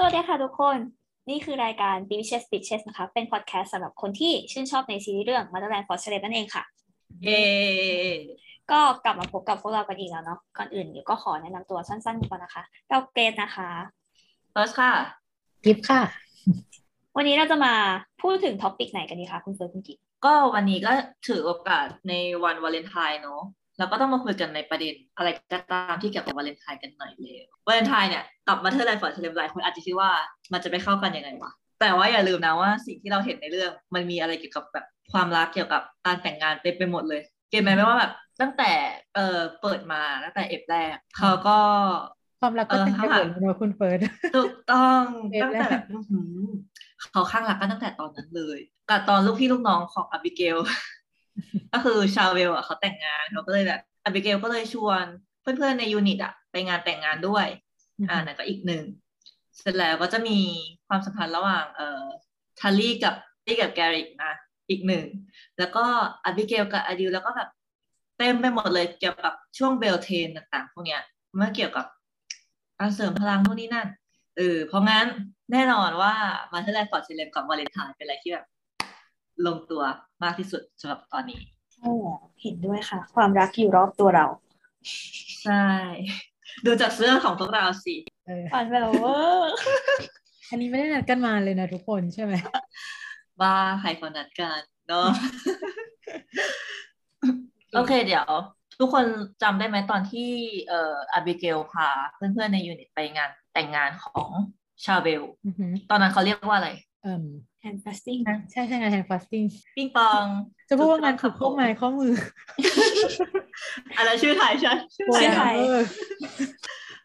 สวัสดีค่ะทุกคน นี่คือรายการ b b c h e s b i t c h e s นะคะ เป็นพอดแคสต์สำหรับคนที่ชื่นชอบในซีรีส์เรื่อง Motherland for Celeb นั่นเองค่ะ เย่ก็กลับมาพบกับพวกเรากันอีกแล้วเนาะ ก่อนอื่นเดี๋ยวก็ขอแนะนำตัวสั้นๆก่อนนะคะ เราเกรดนะคะเฟิร์สค่ะกิฟต์ค่ะ วันนี้เราจะมาพูดถึงท็อปิกไหนกันดีคะคุณเฟิร์สคุณกิ๊กก็วันนี้ก็ถือโอกาสในวันวาเลนไทน์เนาะ แล้วก็ต้องมาคุยกันในประเด็นอะไรก็ตามที่เกี่ยวกับวาเลนไทน์กันหน่อยเลยวาเลนไทน์เนี่ยกับ Motherland Fort Salem เนี่ยคนอาจจะคิดว่ามันจะไปเข้ากันยังไงวะแต่ว่าอย่าลืมนะว่าสิ่งที่เราเห็นในเรื่อง มันมีอะไรเกี่ยวกับแบบความรักเกี่ยวกับการแต่งงานเต็มไปหมดเลย get ไหมไม่ว่าแบบตั้งแต่เออเปิดมาตั้งแต่ EP แรกเขาก็ความรักก็เออเป็นไปค่ะหมดเลยนะคุณเฟิร์สถูกต้อง EP ตั้งแรกแต่แบบอื้อหือเขาข้างรักกันตั้งแต่ตอนนั้นเลยกับตอนลูกพี่ลูกน้องของอบิเกล ก็คือชาเวลอะเขาแต่งงานเขาก็เลยแบบอบิเกลก็เลยชวนเพื่อนๆใน unit อะไปงานแต่งงานด้วย อ่านั่นก็อีกหนึ่งเสร็จแล้วก็จะมีความสัมพันธ์ระหว่างเอ่อทัลลี่กับลี่กับแกริกนะอีกหนึ่ง แล้วก็อบิเกลกับอดิลแล้วก็แบบเต็มไปหมดเลยเกี่ยวกับช่วง Beltane ต่างๆพวกเนี้ยเมื่อเกี่ยวกับการเสริมพลังนู่นนี่นั่นเออเพราะงั้นแน่นอนว่า Motherland Fort Salem กับวาเลนไทน์เป็นอะไรที่แบบ ลงตัวมากที่สุดสำหรับตอนนี้โอ้เห็นด้วยค่ะ ความรักอยู่รอบตัวเรา ใช่ ดูจากเสื้อของพวกเราสิเออฝันไปแล้วเวอร์อันนี้ไม่ได้นัดกันมาเลยนะทุกคนใช่ไหมว่าใครคนนัดกันเนาะโอเคเดี๋ยว ทุกคนจำได้ไหมตอนที่เอ่ออาบิเกลพาเพื่อนๆใน unit ไปงานแต่งงานของชาเบลอือหือตอนนั้นเขาเรียกว่าอะไรเอ่ม handfasting นะใช่ใช่งาน handfasting ปิ้งปอง จะพูดว่างานผูกข้อไม้ข้อมือ อะไรชื่อไทยใช่โอ้ยใช่เออ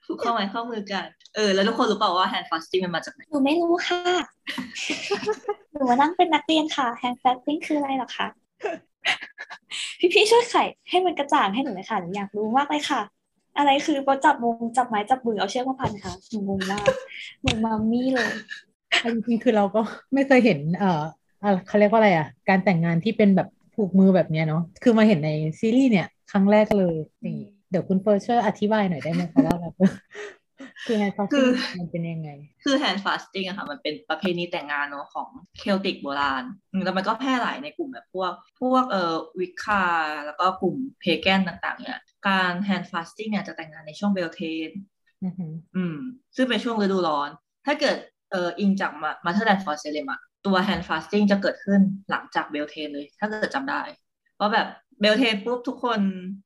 ผูกข้อไม้ข้อมือกัน เออ แล้วทุกคนรู้เปล่าว่า hand fasting มันมาจากไหนหนูไม่รู้ค่ะหนูมานั่งเป็นนักเรียนค่ะ handfasting คืออะไรเหรอคะพี่ๆช่วยไขให้มันกระจ่างให้หนูหน่อยค่ะหนูอยากรู้มากเลยค่ะ อะไรคือพอจับมงจับไม้จับมือเอาเชือกมาพันค่ะหนูงงมากเหมือนมัมมี่เลยเอา จริงๆคือเราก็ไม่เคยเห็น เอ่ออะเขาเรียกว่าอะไรอะ การแต่งงานที่เป็นแบบผูกมือแบบเนี้ยเนาะ คือมาเห็นในซีรีส์เนี่ย ครั้งแรกเลยนี่เดี๋ยวคุณเฟิร์สช่วยอธิบายหน่อยได้ไหมคะว่าแบบคือ handfasting มันเป็นยังไง คือ hand fasting อะค่ะมันเป็นประเพณีแต่งงานเนอะของ Celtic โบราณอืมแล้วมันก็แพร่หลายในกลุ่มแบบพวก พวกเอ่อ Wicca แล้วก็กลุ่ม Pagan ต่างๆ เนี่ย การ hand fasting เนี่ยจะแต่งงานในช่วง Beltaneอือหืออืม ซึ่งเป็นช่วงฤดูร้อน ถ้าเกิด เอ่ออิงจากมา Motherland Fort Salem อะตัว hand fasting จะเกิดขึ้นหลังจาก Beltane เลย ถ้าเกิดจำได้ เพราะแบบ Beltane ปุ๊บทุกคน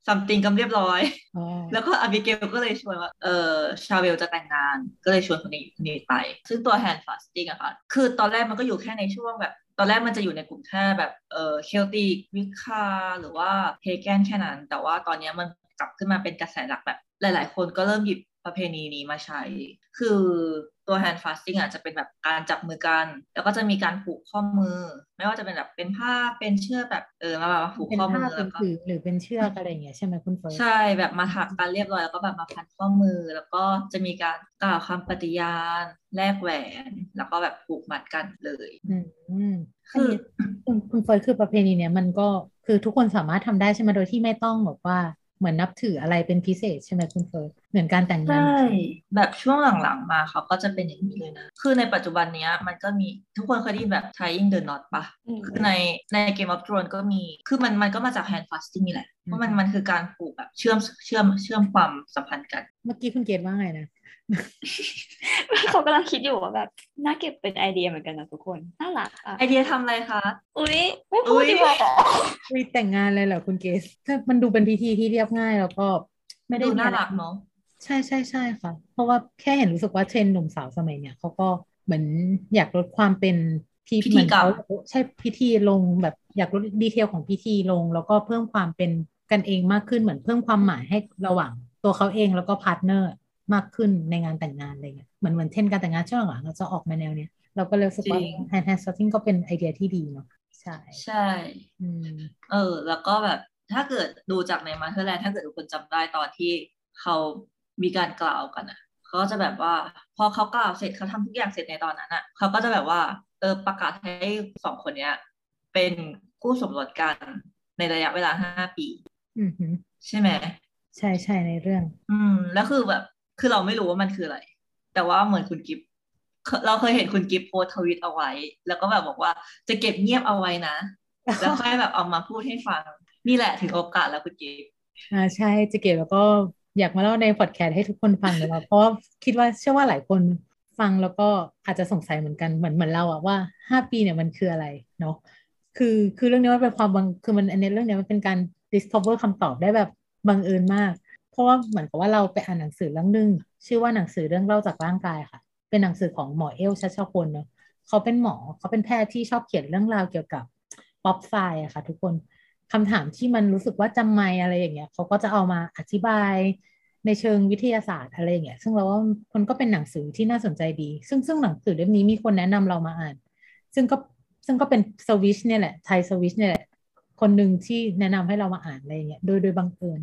something กันเรียบร้อยอ๋อแล้วก็อบิเกลก็เลยชวนว่าเออชาเวลจะแต่งงาน ก็เลยชวนคนนี้คนนี้ไป ซึ่งตัว hand fasting อะค่ะ คือตอนแรกมันก็อยู่แค่ในช่วงแบบ ตอนแรกมันจะอยู่ในกลุ่มแค่แบบเออ Celtic Wiccaหรือว่าเพแกนแค่นั้น แต่ว่าตอนเนี้ยมันกลับขึ้นมาเป็นกระแสหลักแบบ หลาย ๆ คนก็เริ่มหยิบประเพณีนี้มาใช้ คือ ตัว hand fasting อะจะเป็นแบบการจับมือกัน แล้วก็จะมีการผูกข้อมือ ไม่ว่าจะเป็นแบบเป็นผ้าเป็นเชือกแบบเออมาแบบมาผูกเป็นข้อมืผ้าอเป็แล้นวก็ผือหรือเป็นเชือกอะไรอย่างเงี้ยใช่ไหมคุณเฟิร์สใช่แบบมาถักกันเรียบร้อยแล้วก็แบบมาพันข้อมือ แล้วก็จะมีการกล่าวคำปฏิญาณแลกแหวน แล้วก็แบบผูกมัดกันเลยอืมอืมคือคุณคุณเฟิร์สคือประเพณีเนี้ยมันก็คือทุกคนสามารถทำได้ใช่ไหมโดยที่ไม่ต้องแบบว่า เหมือนนับถืออะไรเป็นพิเศษใช่ไหมคุณเฟิร์สเหมือนการแต่งงานใช่แบบช่วงหลังๆมาเขาก็จะเป็นอย่างนี้เลยนะ คือในปัจจุบันเนี้ยมันก็มีทุกคนเคยได้ยินแบบ tying the knot ปะอืมคือในใน Game of Thrones ก็มี คือมันมันก็มาจาก hand fasting นี่แหละ เพราะมันมันคือการผูกแบบเชื่อมเชื่อมเชื่อมความสัมพันธ์กัน เมื่อกี้คุณเกดว่าไงนะ เขากำลังคิดอยู่ว่าแบบน่าเก็บเป็นไอเดียเหมือนกันนะทุกคนน่ารักอะไอเดียทำอะไรคะอุ๊ยไม่พูอุ๊ดยดีกว่ามีแต่งงานเลยเหรอคุณเกสถ้ามันดูเป็นพิธีที่เรียบง่ายแล้วก็ ไม่ได้ดูมีน่าอะไรรักเนาะใช่ใช่ใช่ค่ะ เพราะว่าแค่เห็นรู้สึกว่าเทรนด์หนุ่มสาวสมัยเนี่ยเขาก็เหมือนอยากลดความเป็นพิพิธีเหมือนกรรมเขาใช่พิธีลงแบบอยากลดดีเทลของพิธีลง แล้วก็เพิ่มความเป็นกันเองมากขึ้นเหมือนเพิ่มความหมายให้ระหว่างตัวเขาเองแล้วก็ partner มากขึ้นในงานแต่งงานอะไรเงี้ยเหมือนเหมือนเทรนด์การแต่งงานช่วงหลังๆเราจะออกมาแนวเนี้ยเราก็เลยรู้สึกว่าจริง hand handfasting ก็เป็นไอเดียที่ดีเนาะใช่ ใช่อืมเออ แล้วก็แบบถ้าเกิดดูจากใน Motherland ถ้าเกิดทุกคนจำได้ตอนที่เขามีการกล่าวกันอะเขาก็จะแบบว่า พอเขากล่าวเสร็จเขาทำทุกอย่างเสร็จในตอนนั้นอะเขาก็จะแบบว่าเออประกาศให้สองคนเนี้ย เป็นคู่สมรสกันในระยะเวลาห้าปีอืมฮึใช่ไหมใช่ใช่ในเรื่อง อืมแล้วคือแบบ คือเราไม่รู้ว่ามันคืออะไร แต่ว่าเหมือนคุณกิฟเราเคยเห็นคุณกิฟต์โพสทวิตเอาไว้ แล้วก็แบบบอกว่าจะเก็บเงียบเอาไว้นะ แล้วค่อยแบบเอามาพูดให้ฟัง นี่แหละถึงโอกาสแล้วคุณกิฟต์อ่าใช่จะเก็บแล้วก็อยากมาเล่าในพอดแคสต์ให้ทุกคนฟังเลยว่าเพราะคิดว่าเชื่อว่าหลายคนฟังแล้วก็อาจจะสงสัยเหมือนกันเหมือนเหมือนเราอะว่าห้าปีเนี่ยมันคืออะไรเนาะคือคือเรื่องนี้มันเป็นความบังคือมันอันนี้เรื่องนี้มันเป็นการ discover คำตอบได้แบบบังเอิญมาก ราะว่าเหมือนกับว่าเราไปอ่านหนังสือเรื่องนึง ชื่อว่าหนังสือเรื่องเล่าจากร่างกายค่ะ เป็นหนังสือของหมอเอลชัชพลเนาะเขาเป็นหมอเขาเป็นแพทย์ที่ชอบเขียนเรื่องราวเกี่ยวกับป๊อปไซอะค่ะ ทุกคนคำถามที่มันรู้สึกว่าจำไม่อะไรอย่างเงี้ยเขาก็จะเอามาอธิบายในเชิงวิทยาศาสตร์อะไรอย่างเงี้ยซึ่งเราว่ามันก็เป็นหนังสือที่น่าสนใจดี ซึ่งซึ่งหนังสือเล่มนี้มีคนแนะนำเรามาอ่าน ซึ่งก็ซึ่งก็เป็นสวิชเนี่ยแหละไทยสวิชเนี่ยแหละคนหนึ่งที่แนะนำให้เรามาอ่านอะไรอย่างเงี้ยโดยโดยบังเอิญ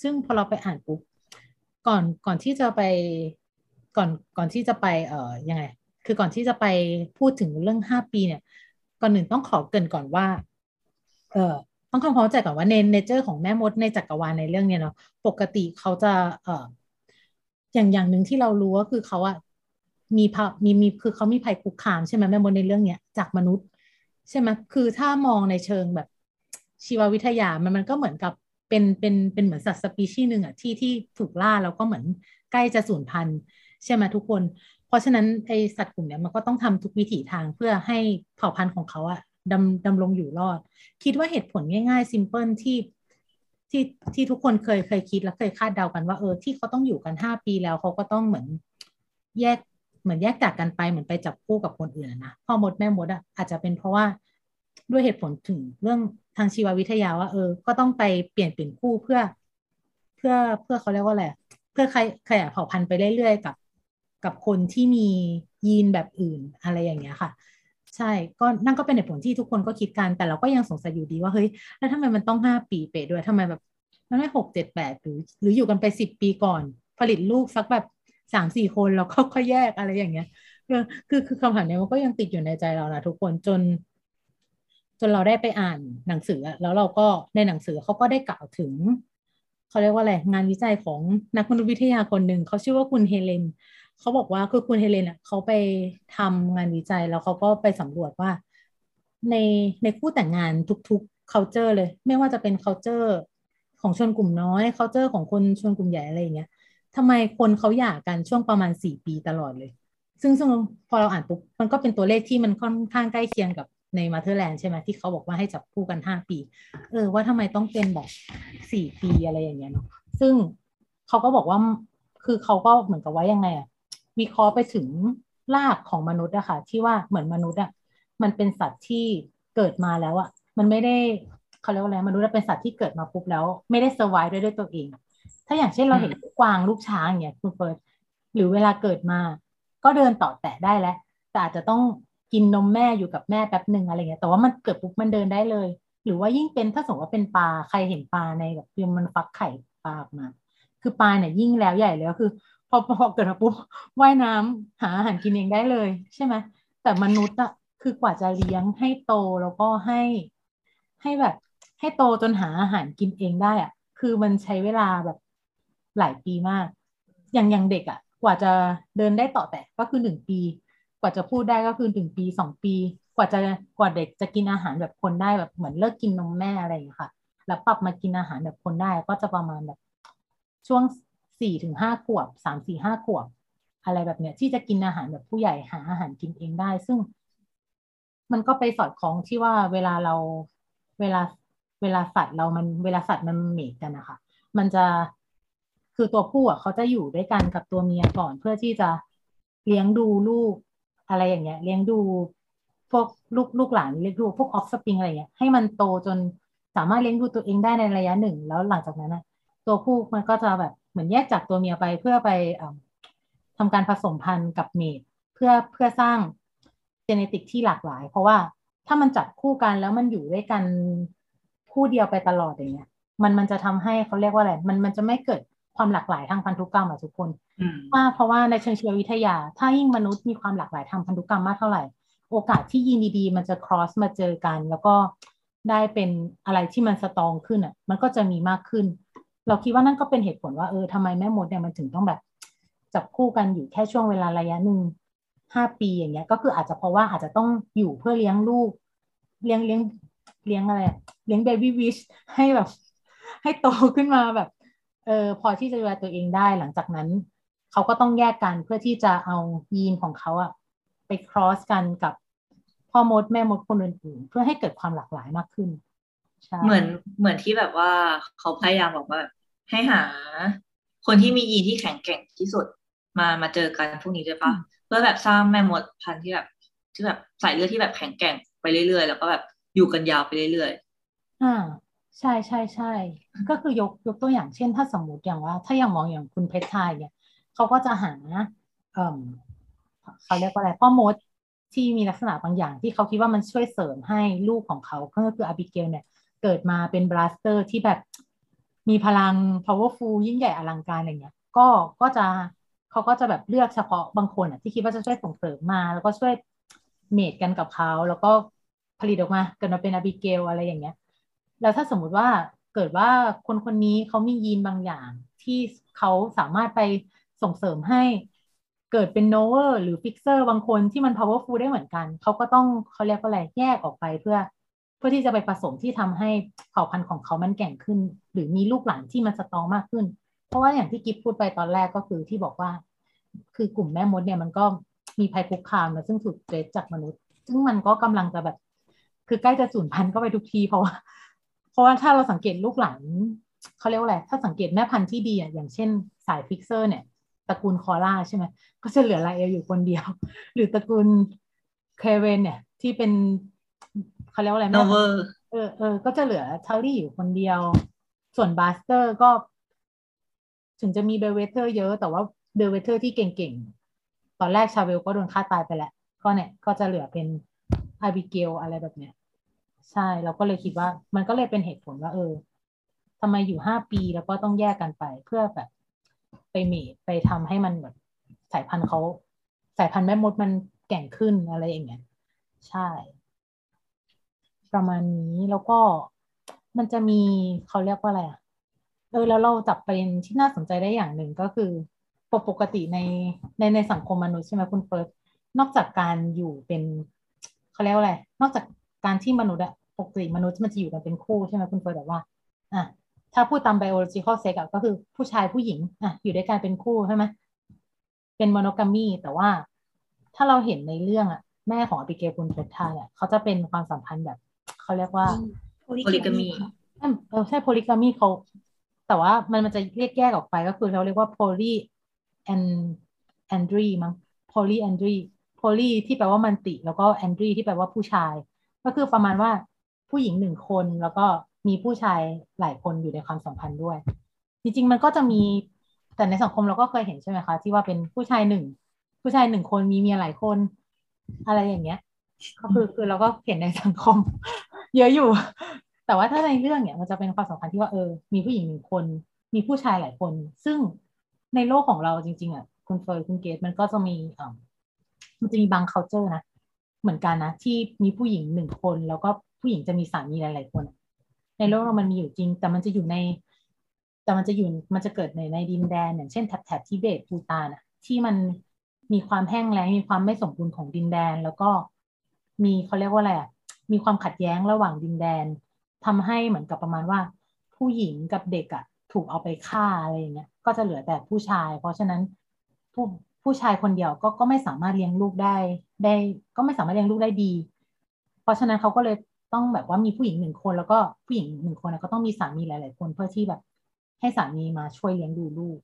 ซึ่งพอเราไปอ่านปุ๊บก่อนก่อนที่จะไปก่อนก่อนที่จะไปเอ่อยังไง คือก่อนที่จะไปพูดถึงเรื่องห้าปีเนี่ย ก่อนหนึ่งต้องขอเกินก่อนว่า เอ่อต้องทำความเข้าใจก่อนว่าในเนเจอร์ของแม่มดในจักรวาลในเรื่องเนี้ยเนาะปกติเขาจะเอ่ออย่างอย่างหนึ่งที่เรารู้ก็คือเขาอะมีภามีมีคือเขามีภัยคุกคามใช่ไหมแม่มดในเรื่องเนี้ยจากมนุษย์ ใช่ไหมคือถ้ามองในเชิงแบบชีววิทยามันมันก็เหมือนกับ เป็นเป็นเป็นเหมือนสัตว์สปีชีส์หนึ่งอะที่ที่ถูกล่าแล้วก็เหมือนใกล้จะสูญพันธุ์ใช่ไหมทุกคน เพราะฉะนั้นไอสัตว์กลุ่มเนี้ยมันก็ต้องทำทุกวิถีทางเพื่อให้เผ่าพันธุ์ของเขาอะดำดำรงอยู่รอด คิดว่าเหตุผลง่ายๆซิมเพิลที่ที่ที่ทุกคนเคยเคยคิดและเคยคาดเดากันว่าเออที่เขาต้องอยู่กันห้าปีแล้วเขาก็ต้องเหมือนแยกเหมือนแยกจากกันไปเหมือนไปจับคู่กับคนอื่นนะพ่อมดแม่มดอะอาจจะเป็นเพราะว่าด้วยเหตุผลถึงเรื่อง ทางชีววิทยาว่า เออ ก็ต้องไปเปลี่ยนเปลี่ยนคู่เพื่อ เพื่อเพื่อเขาเรียกว่าอะไรเพื่อขยายเผ่าพันธุ์ไปเรื่อยๆกับ กับคนที่มียีนแบบอื่นอะไรอย่างเงี้ยค่ะ ใช่ก็นั่นก็เป็นเหตุผลที่ทุกคนก็คิดกันแต่เราก็ยังสงสัยอยู่ดีว่าเฮ้ยแล้วทำไมมันต้องห้าปีเปด้วยทำไมแบบมันไม่หกเจ็ดแปดหรือ หรืออยู่กันไปสิบปีก่อน ผลิตลูกสักแบบสามสี่คนแล้วก็ค่อยแยกอะไรอย่างเงี้ยคือคือคำถามเนี้มันก็ยังติดอยู่ในใจเรานะทุกคนจน จนเราได้ไปอ่านหนังสือแล้วเราก็ในหนังสือเขาก็ได้กล่าวถึงเขาเรียกว่าอะไรงานวิจัยของนักมนุษยวิทยาคนหนึ่งเขาชื่อว่าคุณเฮเลนเขาบอกว่าคือคุณเฮเลนอะเขาไปทำงานวิจัยแล้วเขาก็ไปสำรวจว่า ในในคู่แต่งงานทุกๆ culture เลย ไม่ว่าจะเป็น culture ของชนกลุ่มน้อย culture ของคนชนกลุ่มใหญ่อะไรอย่างเงี้ยทำไมคนเขาหย่ากันช่วงประมาณสี่ปีตลอดเลย ซึ่งซึ่งพอเราอ่านปุ๊บมันก็เป็นตัวเลขที่มันค่อนข้างใกล้เคียงกับ ในมาเธอร์แลนด์ใช่ไหมที่เขาบอกว่าให้จับคู่กันห้าปี เออว่าทำไมต้องเป็นแบบสี่ปีอะไรอย่างเงี้ยเนาะซึ่งเขาก็บอกว่าคือเขาก็เหมือนกับว่ายังไงอะวิเคราะห์ไปถึงรากของมนุษย์อะค่ะที่ว่าเหมือนมนุษย์อะมันเป็นสัตว์ที่เกิดมาแล้วอะมันไม่ได้เขาเรียกว่าอะไรมนุษย์เป็นสัตว์ที่เกิดมาปุ๊บแล้ว ไม่ได้เซอร์ไวด์ด้วยด้วยตัวเอง ถ้าอย่างเช่นเราเห็นกวางลูกช้างอย่างเงี้ยคุณเฟิร์สหรือเวลาเกิดมา ก็เดินต่อแตะได้แล้วแต่อาจจะต้อง กินนมแม่อยู่กับแม่แป๊บหนึ่งอะไรเงี้ยแต่ว่ามันเกิดปุ๊บมันเดินได้เลย หรือว่ายิ่งเป็นถ้าสมมติว่าเป็นปลาใครเห็นปลาในแบบมันฟักไข่ปลาออกมา คือปลาเนี่ยยิ่งแล้วใหญ่เลยก็คือ พอพอเกิดมาปุ๊บว่ายน้ำหาอาหารกินเองได้เลย ใช่ไหมแต่มนุษย์อะคือกว่าจะเลี้ยงให้โตแล้วก็ให้ให้แบบให้โตจนหาอาหารกินเองได้อะคือมันใช้เวลาแบบหลายปีมาก อย่างอย่างเด็กอะกว่าจะเดินได้ต่อแต่ก็คือหนึ่งปี กว่าจะพูดได้ก็คือหนึ่งปีสองปี กว่าจะกว่าเด็กจะกินอาหารแบบคนได้แบบเหมือนเลิกกินนมแม่อะไรอย่างเงี้ยค่ะ แล้วปรับมากินอาหารแบบคนได้ก็จะประมาณแบบ ช่วงสี่ถึงห้าขวบสามสี่ห้าขวบ อะไรแบบเนี้ย ที่จะกินอาหารแบบผู้ใหญ่หาอาหารกินเองได้ ซึ่ง มันก็ไปสอดคล้องที่ว่าเวลาเราเวลาเวลาสัตว์เรามันเวลาสัตว์มันเมทกันนะคะมันจะคือตัวผู้อะเขาจะอยู่ด้วยกันกับตัวเมียก่อนเพื่อที่จะเลี้ยงดูลูก อะไรอย่างเงี้ย เลี้ยงดูพวกลูกลูกหลานเลี้ยงดูพวกออฟสปริงอะไรเงี้ยให้มันโตจนสามารถเลี้ยงดูตัวเองได้ในระยะหนึ่ง แล้วหลังจากนั้นนะตัวผู้มันก็จะแบบเหมือนแยกจากตัวเมียไปเพื่อไปทำการผสมพันธุ์กับเมดเพื่อเพื่อสร้างเจเนติกที่หลากหลาย เพราะว่าถ้ามันจับคู่กันแล้วมันอยู่ด้วยกันคู่เดียวไปตลอดอย่างเงี้ย มันมันจะทำให้เขาเรียกว่าอะไรมันมันจะไม่เกิด ความหลากหลายทางพันธุกรรมอะทุกคนว่าเพราะว่าในเชิงชีววิทยา ถ้ายิ่งมนุษย์มีความหลากหลายทางพันธุกรรมมากเท่าไหร่ โอกาสที่ยีนดีๆมันจะ cross มาเจอกัน แล้วก็ได้เป็นอะไรที่มันสตรองขึ้นอะ มันก็จะมีมากขึ้น เราคิดว่านั่นก็เป็นเหตุผลว่าเออทำไมแม่มดเนี่ยมันถึงต้องแบบ จับคู่กันอยู่แค่ช่วงเวลาระยะหนึ่งห้าปีอย่างเงี้ย ก็คืออาจจะเพราะว่าอาจจะต้องอยู่เพื่อเลี้ยงลูก เลี้ยงเลี้ยงเลี้ยงอะไรอะเลี้ยงเบบี้วิชให้แบบ ให้โตขึ้นมาแบบ เออพอที่จะดูแลตัวเองได้หลังจากนั้น เขาก็ต้องแยกกันเพื่อที่จะเอายีนของเขาอะไปครอสกันกับพ่อมดแม่มดคนอื่นๆเพื่อให้เกิดความหลากหลายมากขึ้นใช่เหมือนเหมือนที่แบบว่าเขาพยายามบอกว่า ให้หา คนที่มียีนที่แข็งแกร่งที่สุดมามาเจอกันพวกนี้ด้วยปะเพื่อแบบสร้างแม่มดพันธุ์ที่แบบที่แบบสายเลือดที่แบบแข็งแกร่งไปเรื่อยๆ แล้วก็แบบอยู่กันยาวไปเรื่อยอ่า ใช่ใช่ใช่ ก็คือยกยกตัวอย่างเช่น ถ้าสมมติอย่างว่า ถ้าอย่างมองอย่างคุณเพชรไทยเนี่ยเขาก็จะหาเออเขาเรียกว่าอะไรพ่อมดที่มีลักษณะบางอย่างที่เขาคิดว่ามันช่วยเสริมให้ลูกของเขาก็คืออาบิเกลเนี่ย เกิดมาเป็น Blaster ที่แบบมีพลัง powerful ยิ่งใหญ่อลังการอย่างเงี้ย ก็ก็จะเขาก็จะแบบเลือกเฉพาะบางคนอะที่คิดว่าจะช่วยส่งเสริมมา แล้วก็ช่วย mate กันกับเขาแล้วก็ผลิตออกมาเกิดมาเป็นอาบิเกลอะไรอย่างเงี้ย แล้วถ้าสมมุติว่าเกิดว่าคนคนนี้เขามียีนบางอย่าง ที่เขาสามารถไปส่งเสริมให้เกิดเป็น Knower หรือ Fixer บางคนที่มัน powerful ได้เหมือนกัน เขาก็ต้องเขาเรียกว่าอะไรแยกออกไปเพื่อเพื่อที่จะไปผสมที่ทำให้เผ่าพันธุ์ของเขามันแกร่งขึ้น หรือมีลูกหลานที่มัน strong มากขึ้น เพราะว่าอย่างที่กิฟพูดไปตอนแรกก็คือที่บอกว่า คือกลุ่มแม่มดเนี่ยมันก็มีภัยคุกคามนะซึ่งถูก threat จากมนุษย์ ซึ่งมันก็กำลังจะแบบ คือใกล้จะสูญพันธุ์ก็ไปทุกทีเพราะว่า เพราะว่าถ้าเราสังเกตลูกหลานเขาเรียกว่าอะไรถ้าสังเกตแม่พันธุ์ที่ดีอะอย่างเช่นสาย Fixer เนี่ยตระกูลคอลลาร์ใช่ไหมก็จะเหลือราเอลอยู่คนเดียว หรือตระกูลเครเวนเนี่ย ที่เป็นเขาเรียกว่าอะไรๆโนแม่พันธุ์เออเออก็จะเหลือทัลลี่อยู่คนเดียว ส่วน Blaster ก็ ถึงจะมีเบลเวเทอร์เยอะแต่ว่าเบลเวเทอร์ที่เก่งๆ ตอนแรกชาเวลก็โดนฆ่าตายไปแล้ว ก็เนี่ย ก็จะเหลือเป็นอาบิเกลอะไรแบบเนี้ย ใช่เราก็เลยคิดว่า มันก็เลยเป็นเหตุผลว่า เออทำไมอยู่ห้าปีแล้วก็ต้องแยกกันไปเพื่อแบบ ไป mate ไปทำให้มันแบบสายพันธุ์เขาสายพันธุ์แม่มดมันแกร่งขึ้นอะไรอย่างเงี้ยใช่ ประมาณนี้แล้วก็มันจะมีเขาเรียกว่าอะไรอะเออแล้วเราจับประเด็นที่น่าสนใจได้อย่างหนึ่งก็คือปกปกติในในในสังคมมนุษย์ใช่ไหมคุณเฟิร์สนอกจากการอยู่เป็นเขาเรียกว่าอะไรนอกจาก การที่มนุษย์อะปกติมนุษย์มันจะอยู่กันเป็นคู่ใช่ไหมคุณเฟิร์สแบบว่าอะถ้าพูดตาม biological sex อะก็คือผู้ชายผู้หญิงอะอยู่ด้วยกันเป็นคู่ใช่ไหมเป็น monogamy แต่ว่าถ้าเราเห็นในเรื่องอะแม่ของอบิเกลคุณเพชรทายอะเขาจะเป็นความสัมพันธ์แบบเขาเรียกว่าโพลิกามีอืมเออใช่โพลิกามีเขาแต่ว่ามันมันจะเรียกแยกออกไปก็คือเขาเรียกว่า poly and andry มั้ง poly andry poly ที่แปลว่ามันติ แล้วก็ andry ที่แปลว่าผู้ชาย ก็คือประมาณว่าผู้หญิงหนึ่งคนแล้วก็มีผู้ชายหลายคนอยู่ในความสัมพันธ์ด้วย จริง ๆ มันก็จะมีแต่ในสังคมเราก็เคยเห็นใช่ไหมคะ ที่ว่าเป็นผู้ชายหนึ่งผู้ชายหนึ่งคนมีเมียหลายคน อะไรอย่างเงี้ย ก็คือคือเราก็เห็นในสังคม เยอะอยู่ แต่ว่าถ้าในเรื่องเนี่ยมันจะเป็นความสัมพันธ์ที่ว่าเออ มีผู้หญิงหนึ่งคน มีผู้ชายหลายคน ซึ่งในโลกของเราจริง ๆอะคุณเฟย์คุณเกตมันก็จะมีอ่ามันจะมีบาง culture นะ เหมือนกันนะที่มีผู้หญิงหนึ่งคน แล้วก็ผู้หญิงจะมีสามีหลาย ๆ คน ในโลกเรามันมีอยู่จริง แต่มันจะอยู่ใน แต่มันจะอยู่มันจะเกิดในในดินแดนอย่างเช่นแถบแถบทิเบตภูตานอะที่มันมีความแห้งแล้งมีความไม่สมบูรณ์ของดินแดน แล้วก็มีเขาเรียกว่าอะไรอะมีความขัดแย้งระหว่างดินแดนทำให้เหมือนกับประมาณว่า ผู้หญิงกับเด็กอะถูกเอาไปฆ่าอะไรอย่างเงี้ยก็จะเหลือแต่ผู้ชาย เพราะฉะนั้นผู้ ผู้ชายคนเดียวก็ก็ไม่สามารถเลี้ยงลูกได้ได้ ก็ไม่สามารถเลี้ยงลูกได้ดี เพราะฉะนั้นเขาก็เลยต้องแบบว่ามีผู้หญิงหนึ่งคน แล้วก็ผู้หญิงหนึ่งคนก็ต้องมีสามีหลาย ๆ คนเพื่อที่แบบให้สามีมาช่วยเลี้ยงดูลูก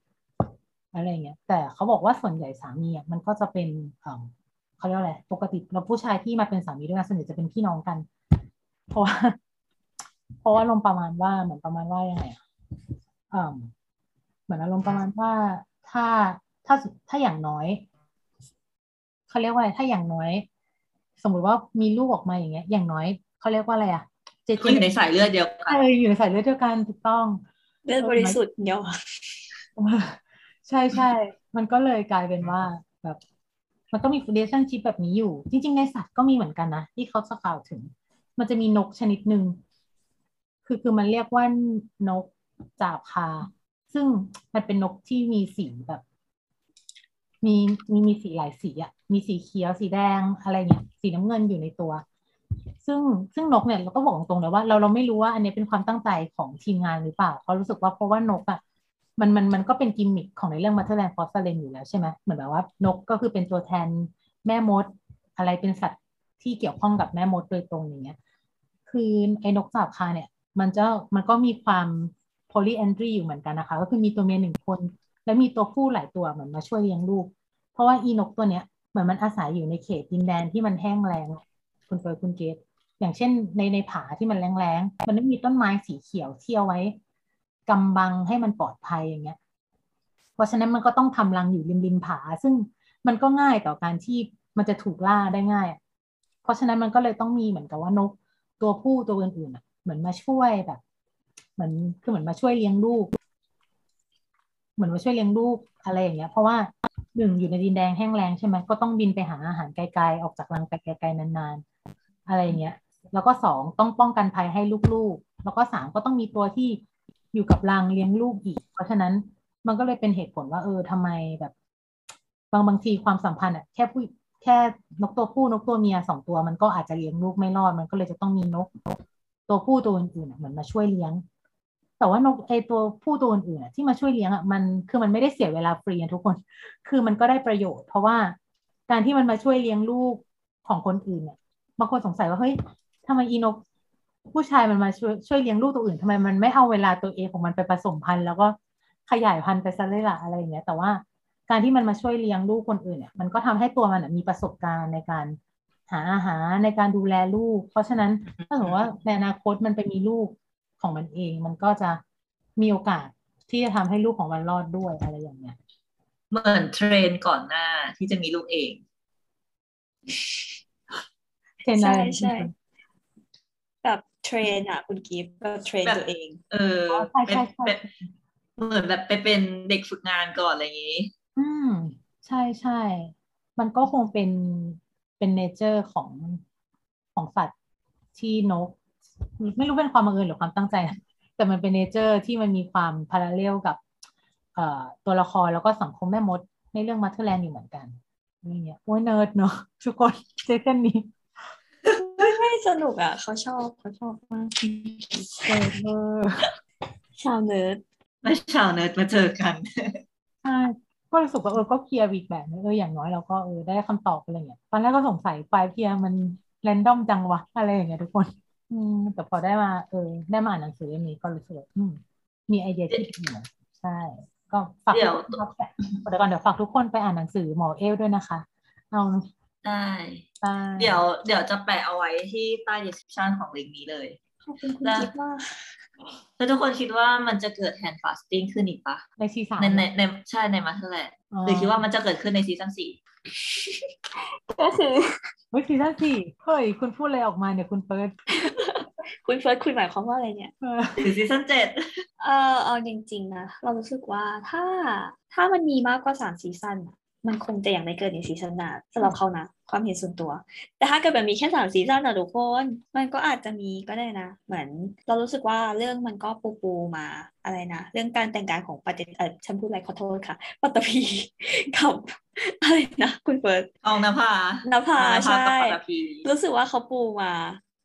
อะไรเงี้ย แต่เขาบอกว่าส่วนใหญ่สามีอะมันก็จะเป็นเขาเรียกว่าอะไรปกติเราผู้ชายที่มาเป็นสามีด้วยกันส่วนใหญ่จะเป็นพี่น้องกัน เพราะว่าเพราะว่าลมณ์ประมาณว่าเหมือนประมาณว่ายังไงอะอ่อเหมือนอารมณ์ประมาณว่าถ้า ถ้าถ้าอย่างน้อยเขาเรียกว่าอะไรถ้าอย่างน้อย สมมุติว่ามีลูกออกมาอย่างเงี้ย อย่างน้อยเขาเรียกว่าอะไรอะเจเจเขาอยู่ในสายเลือดเดียวกันใช่อยู่ในสายเลือดเดียวกันถูกต้องเลือดบริสุทธิ์เดียวใช่ใช่มันก็เลยกลายเป็นว่าแบบ มันก็มี relationship แบบนี้อยู่ จริง ๆ ในสัตว์ก็มีเหมือนกันนะ ที่เขาจะกล่าวถึง มันจะมีนกชนิดหนึ่งคือคือมันเรียกว่านกจาบคา ซึ่งมันเป็นนกที่มีสีแบบ มีมีมีสีหลายสีอะมีสีเขียวสีแดงอะไรเงี้ยสีน้ำเงินอยู่ในตัว ซึ่งซึ่งนกเนี่ยเราก็บอกตรงๆเลยว่าเราเราไม่รู้ว่าอันนี้เป็นความตั้งใจของทีมงานหรือเปล่าเขารู้สึกว่าเพราะว่านกอะมันมันมันก็เป็นกิมมิคของในเรื่อง Motherland: Fort Salem อยู่แล้วใช่ไหมเหมือนแบบว่านกก็คือเป็นตัวแทนแม่มด อะไรเป็นสัตว์ที่เกี่ยวข้องกับแม่มดโดยตรงอย่างเงี้ยคือไอ้นกสาบคาเนี่ย มันจะมันก็มีความ polyandry อยู่เหมือนกันนะคะ ก็คือมีตัวเมียหนึ่งคน และมีตัวผู้หลายตัวเหมือนมาช่วยเลี้ยงลูก เพราะว่าอีนกตัวเนี้ยเหมือนมันอาศัยอยู่ในเขตดินแดนที่มันแห้งแล้งคุณเฟยคุณเกตอย่างเช่นในในผาที่มันแล้งๆมันไม่มีต้นไม้สีเขียวเที่ยวไว้กำบังให้มันปลอดภัยอย่างเงี้ย เพราะฉะนั้นมันก็ต้องทำรังอยู่ริมริมผา ซึ่งมันก็ง่ายต่อการที่มันจะถูกล่าได้ง่าย เพราะฉะนั้นมันก็เลยต้องมีเหมือนกับว่านกตัวผู้ตัวอื่นๆอะเหมือนมาช่วยแบบ เหมือนคือเหมือนมาช่วยเลี้ยงลูก เหมือนมาช่วยเลี้ยงลูกอะไรอย่างเงี้ยเพราะว่าหนึ่งอยู่ในดินแดงแห้งแล้งใช่ไหมก็ต้องบินไปหาอาหารไกลๆออกจากรังไปไกลๆนานๆ อะไรอย่างเงี้ยแล้วก็สองต้องป้องกันภัยให้ลูกๆ แล้วก็สามก็ต้องมีตัวที่อยู่กับรังเลี้ยงลูกอีก เพราะฉะนั้นมันก็เลยเป็นเหตุผลว่าเออทำไมแบบ บางบางทีความสัมพันธ์อะแค่ผู้แค่นกตัวผู้นกตัวเมียสองตัวมันก็อาจจะเลี้ยงลูกไม่รอดมันก็เลยจะต้องมีนกตัวผู้ตัวอื่นๆเหมือนมาช่วยเลี้ยง แต่ว่านกไอตัวผู้ตัวอื่นๆที่มาช่วยเลี้ยงอะมันคือมันไม่ได้เสียเวลาฟรีทุกคน คือมันก็ได้ประโยชน์ เพราะว่าการที่มันมาช่วยเลี้ยงลูกของคนอื่นเนี่ยบางคนสงสัยว่าเฮ้ยทำไมอีนกผู้ชายมันมาช่วยช่วยเลี้ยงลูกตัวอื่นทำไมมันไม่เอาเวลาตัวเองของมันไปผสมพันธุ์ แล้วก็ขยายพันธุ์ไปซะเลยล่ะอะไรอย่างเงี้ย แต่ว่าการที่มันมาช่วยเลี้ยงลูกคนอื่นเนี่ยมันก็ทำให้ตัวมันมีประสบการณ์ในการหาอาหารในการดูแลลูก เพราะฉะนั้นถ้าสมมติว่าในอนาคตมันไปมีลูก ของมันเอง มันก็จะมีโอกาสที่จะทำให้ลูกของมันรอดด้วยอะไรอย่างเงี้ยเหมือนเทรนก่อนหน้าที่จะมีลูกเองtrain อะไรใช่ใช่แบบ train อะคุณกิฟต์แบบ train แบบตัวเอง เออใช่เป็นใช่ใช่เป็นเหมือนแบบไปเป็นเด็กฝึกงานก่อนอะไรอย่างนี้ อืม ใช่ใช่ มันก็คงเป็นเป็น nature ของของสัตว์ที่นก ไม่รู้เป็นความบังเอิญหรือความตั้งใจนะแต่มันเป็น nature ที่มันมีความ parallel กับเอ่อตัวละครแล้วก็สังคมแม่มด ในเรื่อง Motherland อยู่เหมือนกันนี่เนี่ยโอ้ยเนิร์ดเนาะทุกคน session นี้ไม่ไม่สนุกอะ เขาชอบเขาชอบมากเออเออชาวเนิร์ดไม่ชาวเนิร์ดมาเจอกันใช่ก็รู้สึกว่าเออก็ clear อีกแบบนึงเอออย่างน้อยเราก็เออได้คำตอบอะไรเงี้ยตอนแรกก็สงสัยไฟล์ clear มัน random จังวะอะไรอย่างเงี้ยทุกคน อืมแต่พอได้มาเออได้มาอ่านหนังสือเล่มนี้ก็รู้สึกว่าอืมมีไอเดียที่ดีนะใช่ ก็ฝากเดี๋ยว ทุกคนไปเดี๋ยวก่อนเดี๋ยวฝากทุกคนไปอ่านหนังสือหมอเอลด้วยนะคะ เอาได้ใช่เดี๋ยวเดี๋ยวจะแปะเอาไว้ที่ใต้ description ของลิงก์นี้เลย ขอบคุณคุณแล้วกิฟต์มากแล้วทุกคนคิดว่ามันจะเกิด handfasting ขึ้นอีกปะในซีสามในในในใช่ในมาเธอแหละอ๋อหรือคิดว่ามันจะเกิดขึ้นใน season สี่ ก็คือเฮ้ย season สี่เฮ้ยคุณพูดอะไรออกมาเนี่ยคุณเฟิร์สคุณเฟิร์สคุณหมายความว่าอะไรเนี่ยเออหรือ season เจ็ดเออเอาจริง ๆ นะ เรารู้สึกว่าถ้าถ้ามันมีมากกว่าสาม season อะ มันคงจะยังไม่เกิดใน season หน้าสำหรับเขานะ ความเห็นส่วนตัว แต่ถ้าเกิดแบบมีแค่สาม season อะทุกคน มันก็อาจจะมีก็ได้นะ เหมือนเรารู้สึกว่าเรื่องมันก็ปูปูมาอะไรนะ เรื่องการแต่งกายของปฏิเออฉันพูดอะไรขอโทษค่ะปัตตภีกับอะไรนะคุณเฟิร์สท้องนภานภานภาใช่กับปัตตภีรู้สึกว่าเขาปูมา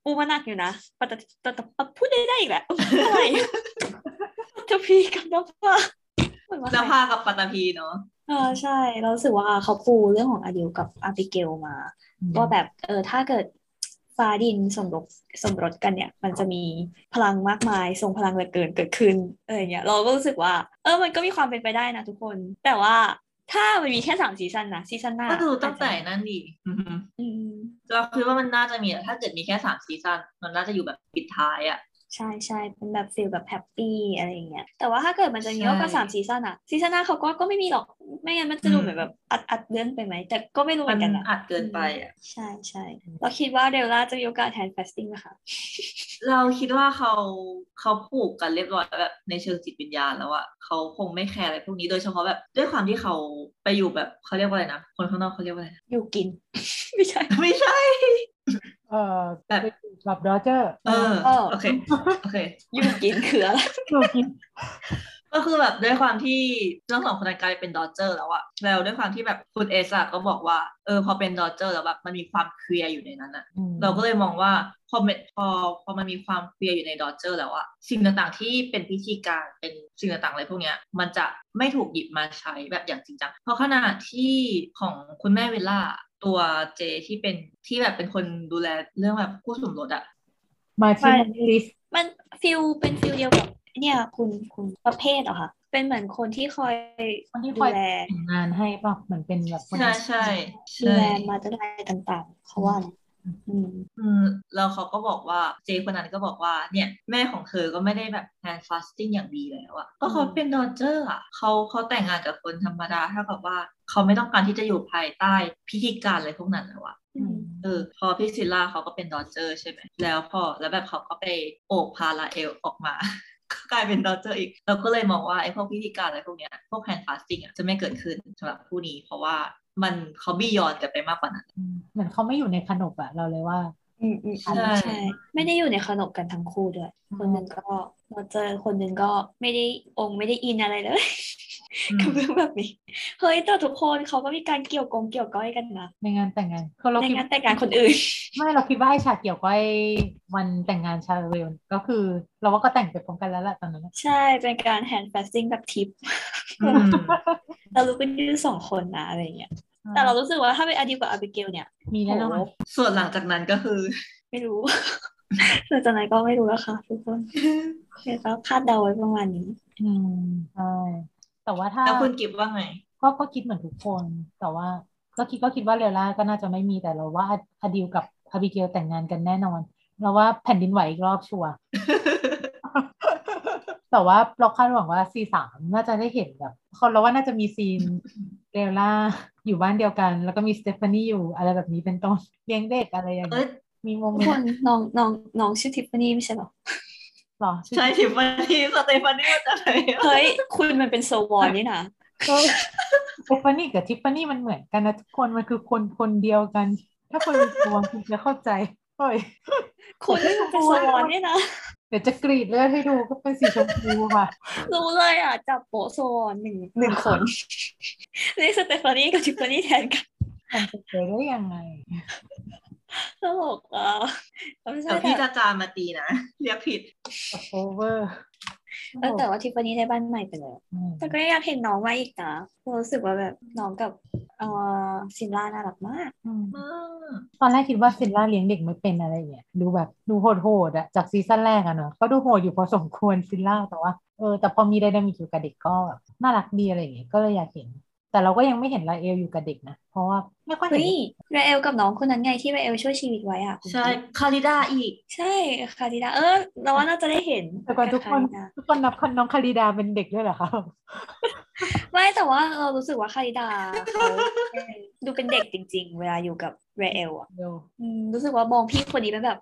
ปูมาหนักอยู่นะปัตตปัตตปัตพูดได้ได้อีกแหละอะไรปัตตภีกับนภา เหมือนว่านใครภากับปัตตภีเนาะเออใช่ เรารู้สึกว่าเขาปูเรื่องของอาดิวกับอาบิเกลมาว่าแบบเออถ้าเกิดฟ้าดินสมรสสมรสกันเนี่ย มันจะมีพลังมากมายทรงพลังเหลือเกินเกิดขึ้นเอออย่างเงี้ยเราก็รู้สึกว่า เออมันก็มีความเป็นไปได้นะทุกคน แต่ว่าถ้ามันมีแค่สาม season นะ season หน้าก็ดูตั้งแต่อาจจะนั่นดิอือฮึอืมเราคิดว่ามันน่าจะมีอะถ้าเกิดมีแค่สาม season มันน่าจะอยู่แบบปิดท้ายอะ ใช่ใช่เป็นแบบ feel แบบ happy อะไรอย่างเงี้ยแต่ว่าถ้าเกิดมันจะมีใช่มากกว่าสาม season อะ season หน้าเขาก็ก็ไม่มีหรอกไม่งั้นมันจะดูอืมเหมือนแบบอัดอัดเรื่องไปไหมแต่ก็ไม่รู้เหมัมืนอนกันอะอัดเกินไปอะใช่ใช่เราคิดว่า Raylla จะมีโอกาส handfasting ไหมคะเราคิดว่าเขาเขาผูกกันเรียบร้อยแบบในเชิงจิตวิญญาณแล้วอะเขาคงไม่ care อะไรพวกนี้โดยเฉพาะแบบด้วยความที่เขาไปอยู่แบบเขาเรียกว่าอะไรนะคนข้างนอกเขาเรียกว่าอะไรนะอยู่กิน ไม่ใช่ไม่ใช่ เออแบบแบบ Dodger เออเออโอเคโอเคอยู่กินคืออะไรอยู่กินก็คือแบบด้วยความที่เรื่องสองคนนั้นกลายเป็น Dodger แล้วอะแล้วด้วยความที่แบบคุณเอสอะก็บอกว่าเออพอเป็น Dodger แล้วแบบมันมีความ clear อยู่ในนั้นอะอืมเราก็เลยมองว่าพอมันพอพอมันมีความเคลียร์อยู่ในดอเจอร์แล้วอะสิ่งต่างๆที่เป็นพิธีการเป็นสิ่งต่างๆอะไรพวกเนี้ยมันจะไม่ถูกหยิบมาใช้แบบอย่างจริงจังเพราะขณะที่ของคุณแม่เวลล่า ตัวเจที่เป็นที่แบบเป็นคนดูแลเรื่องแบบคู่สมรสอะมาที่ไม่ลิสมันฟิลเป็นฟิลเดียวกับเนี่ยคุณคุณประเภทเหรอคะเป็นเหมือนคนที่คอยคนที่คดูอยแลแต่งงานให้ป่ะเหมือนเป็นแบบคนใช่ใช่ดูใช่แลมาตั้งแต่ต่างๆเขาว่านะ อืมอืมแล้วเขาก็บอกว่าเจคนนั้นก็บอกว่าเนี่ย แม่ของเธอก็ไม่ได้แบบ handfasting อย่างดีแล้วอะก็เขาเป็น Dodger อะเขาเขาแต่งงานกับคนธรรมดาเท่ากับว่าเขาไม่ต้องการที่จะอยู่ภายใต้พิธีการอะไรพวกนั้นแล้วอะอืมเออพอพี่ Scylla เขาก็เป็น Dodger ใช่ไหมแล้วพอแล้วแบบเขาก็ไปโอบพา Raelle ออกมาก็กลายเป็น Dodger อีก เราก็เลยมองว่าไอ้พวกพิธีการอะไรพวกเนี้ยพวก handfasting อะจะไม่เกิดขึ้นสำหรับผู้นี้ เพราะว่า มันเขา beyond กันไปมากกว่านั้นเหมือนเขาไม่อยู่ในขนบอะเราเลยว่า อืมอืมใช่ใช่ ไม่ได้อยู่ในขนบกันทั้งคู่ด้วย คนหนึ่งก็มาเจอคนหนึ่งก็ไม่ได้องค์ไม่ได้อินอะไรเลยอืมกับเรื่องแบบนี้ เฮ้ยแต่ทุกคนเขาก็มีการเกี่ยวกงเกี่ยวก้อยกันนะในงานแต่งงานคือเราในคิดงานแต่งงานคนอื่น ไม่เราคิดว่าไอ้ฉากเกี่ยวก้อยวันแต่งงาน Charvel ก็คือ เราว่าก็แต่งไปพร้อมกันแล้วแหละตอนนั้นอะใช่เป็นการ handfasting แบบทิปอืมเรารู้กันอยู่สองคนนะอะไรอย่างเงี้ย แต่เรารู้สึกว่าถ้าเป็นอดีกับอาบิเกลเนี่ย มีแน่นอนโหส่วนหลังจากนั้นก็คือ ไม่รู้หลังจากนั้นก็ไม่รู้แล้วค่ะทุกคนเดี๋ยวก็คาดเดาไว้ประมาณนี้ อืมใช่แต่ว่าถ้าแล้วคุณกิฟว่าไงก็ก็คิดเหมือนทุกคน แต่ว่าก็คิดก็คิดว่าเรล่าก็น่าจะไม่มีแต่เราว่าออดิวกับอาบิเกลแต่งงานกันแน่นอนเราว่าแผ่นดินไหวอีกรอบชัวร์ แต่ว่าเราคาดหวังว่าซีสามน่าจะได้เห็นแบบคนเราว่าน่าจะมีซีนเรล่าอยู่บ้านเดียวกัน แล้วก็มีสเตฟานีอยู่อะไรแบบนี้เป็นต้นเลี้ยงเด็กอะไรอย่างเอ้เงี้ยยมีโมทุเมกนคนต์น้องน้องน้องชื่อทิฟฟานี่ไม่ใช่เหรอหรอชื่อใช่ทิฟฟานี่สเตฟานี่มาจากไหนอะเฮ้ย คุณมันเป็นโซวอนนี่นะเออสเตฟานีกับทิฟฟานี่มันเหมือนกันนะทุกคนมันคือคนคนเดียวกัน ถ้าคนมีตัวคุณจะเข้าใจเฮ้ยคุณมันเป็นโซวอนนี่นะเดี๋ยวจะกรีดเลือดให้ดูก็เป็นสีชมพูค่ะ รู้เลยอะ จับโปะโซวอนหนึ่งหนึ่งคนนี่สเตฟานี่กับทิฟฟานี่แทนกันมันจะเจอได้ยังไงตลกอะไม่ใช่เดี๋ยวพี่แต่จะจามมาตีนะ เรียกผิดโอเวอร์เออแต่ว่าทิฟฟานี่ได้บ้านใหม่ไปแล้วแต่ก็อยากเห็นน้องมาอีกนะรู้สึกว่าแบบน้องกับเอ๋อซิลล่าน่ารักมากตอนแรกคิดว่าซิลล่าเลี้ยงเด็กไม่เป็นอะไรอย่างเงี้ยดูแบบดูโหดๆอะจากซีซั่นแรกอะเนาะก็ดูโหดอยู่พอสมควรซิลล่าแต่ว่าเออแต่พอมี dynamic อยู่กับเด็กก็แบบน่ารักดีอะไรอย่างเงี้ยก็เลยอยากเห็น แต่เราก็ยังไม่เห็นราเอลอยู่กับเด็กนะ เพราะว่าไม่ค่อยเห็เฮ้นยราเอลกับน้องคนนั้นไงที่ราเอลช่วยชีวิตไว้อะคุณใช่กิ๊ฟคาริดาอีก ใช่คาริดาเออเราว่าน่าจะได้เห็นแต่ก่อนทุกคนคาริดาทุกคนนับคนน้องคาริดาเป็นเด็กด้วยเหรอคะไม่แต่ว่าเรารู้สึกว่าคาริดาเขาเป็นดูเป็นเด็กจริง ๆ เวลาอยู่กับราเอลอะเดี๋ยวอืมรู้สึกว่ามองพี่คนนี้เป็นแบบ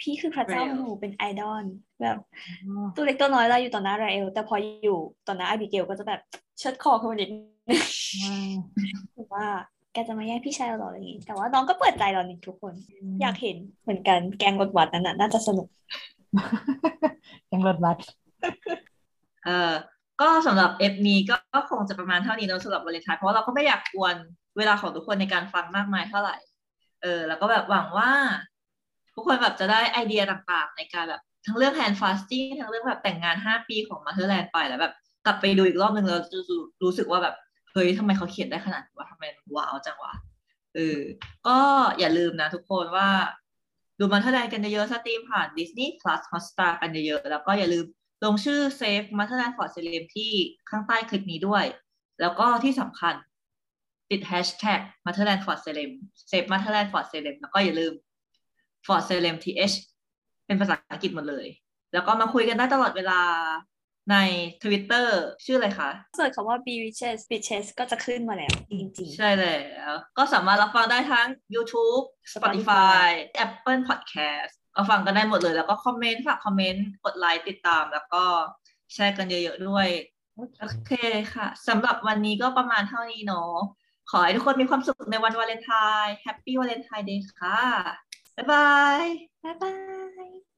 พี่คือพระเจ้า Rael หนูเป็นไอดอลแบบอ๋อตัวเล็กตัวน้อยเราอยู่ต่อหน้าราเอลแต่พออยู่ต่อหน้าอาบิเกลก็จะแบบเชิดคอขึ้นมานิด นึงว้าวแบบว่าแกจะมาแย่งพี่ชายเราเหรออะไรอย่างงี้ แต่ว่าน้องก็เปิดใจเรานี่ทุกคน อยากเห็นเหมือนกันแกงรถหวัดนั้นน่ะน่าจะสนุกยังรถบัสเออก็สำหรับ EP นี้ก็ก็คงจะประมาณเท่านี้เนอะสำหรับวาเลนไทน์เพราะว่าเราก็ไม่อยากกวนเวลาของทุกคนในการฟังมากมายเท่าไหร่ เออ แล้วก็แบบหวังว่า ทุกคนแบบจะได้ไอเดียต่างๆ ในการแบบทั้งเรื่อง handfasting ทั้งเรื่องแบบแต่งงาน 5 ปีของมาเธอร์แลนด์ไปแล้วแบบกลับไปดูอีกรอบนึงแล้วจะรู้รู้สึกว่าแบบ เฮ้ยทำไมเขาเขียนได้ขนาดนี้ว่าทำไมมันว้าวจังวะเออก็อย่าลืมนะทุกคนว่า ดูมาเธอร์แลนด์กันเยอะๆ stream ผ่าน Disney Plus Hotstar กันเยอะๆแล้วก็อย่าลืมลงชื่อ Save Motherland Fort Salem ที่ข้างใต้คลิปนี้ด้วย แล้วก็ที่สำคัญติด Hashtag Motherland Fort Salem Save Motherland Fort Salem แล้วก็อย่าลืม Fort Salem TH เป็นภาษาอังกฤษหมดเลย แล้วก็มาคุยกันได้ตลอดเวลา ใน Twitter ชื่ออะไรคะ search คำว่า b r i c h e s b r i c h e s ก็จะขึ้นมาแล้ว จริงใช่แล้วก็สามารถรับฟังได้ทั้ง YouTube Spotify Apple Podcast ก็ฟังกันได้หมดเลย แล้วก็คอมเมนต์ฝากคอมเมนต์กดไลค์ติดตาม แล้วก็แชร์กันเยอะๆด้วย โอเคค่ะสำหรับวันนี้ก็ประมาณเท่านี้เนาะขอให้ทุกคนมีความสุขในวันวาเลนไทน์ Happy Valentine's Day ค่ะ บ๊ายบายๆบ๊ายบาย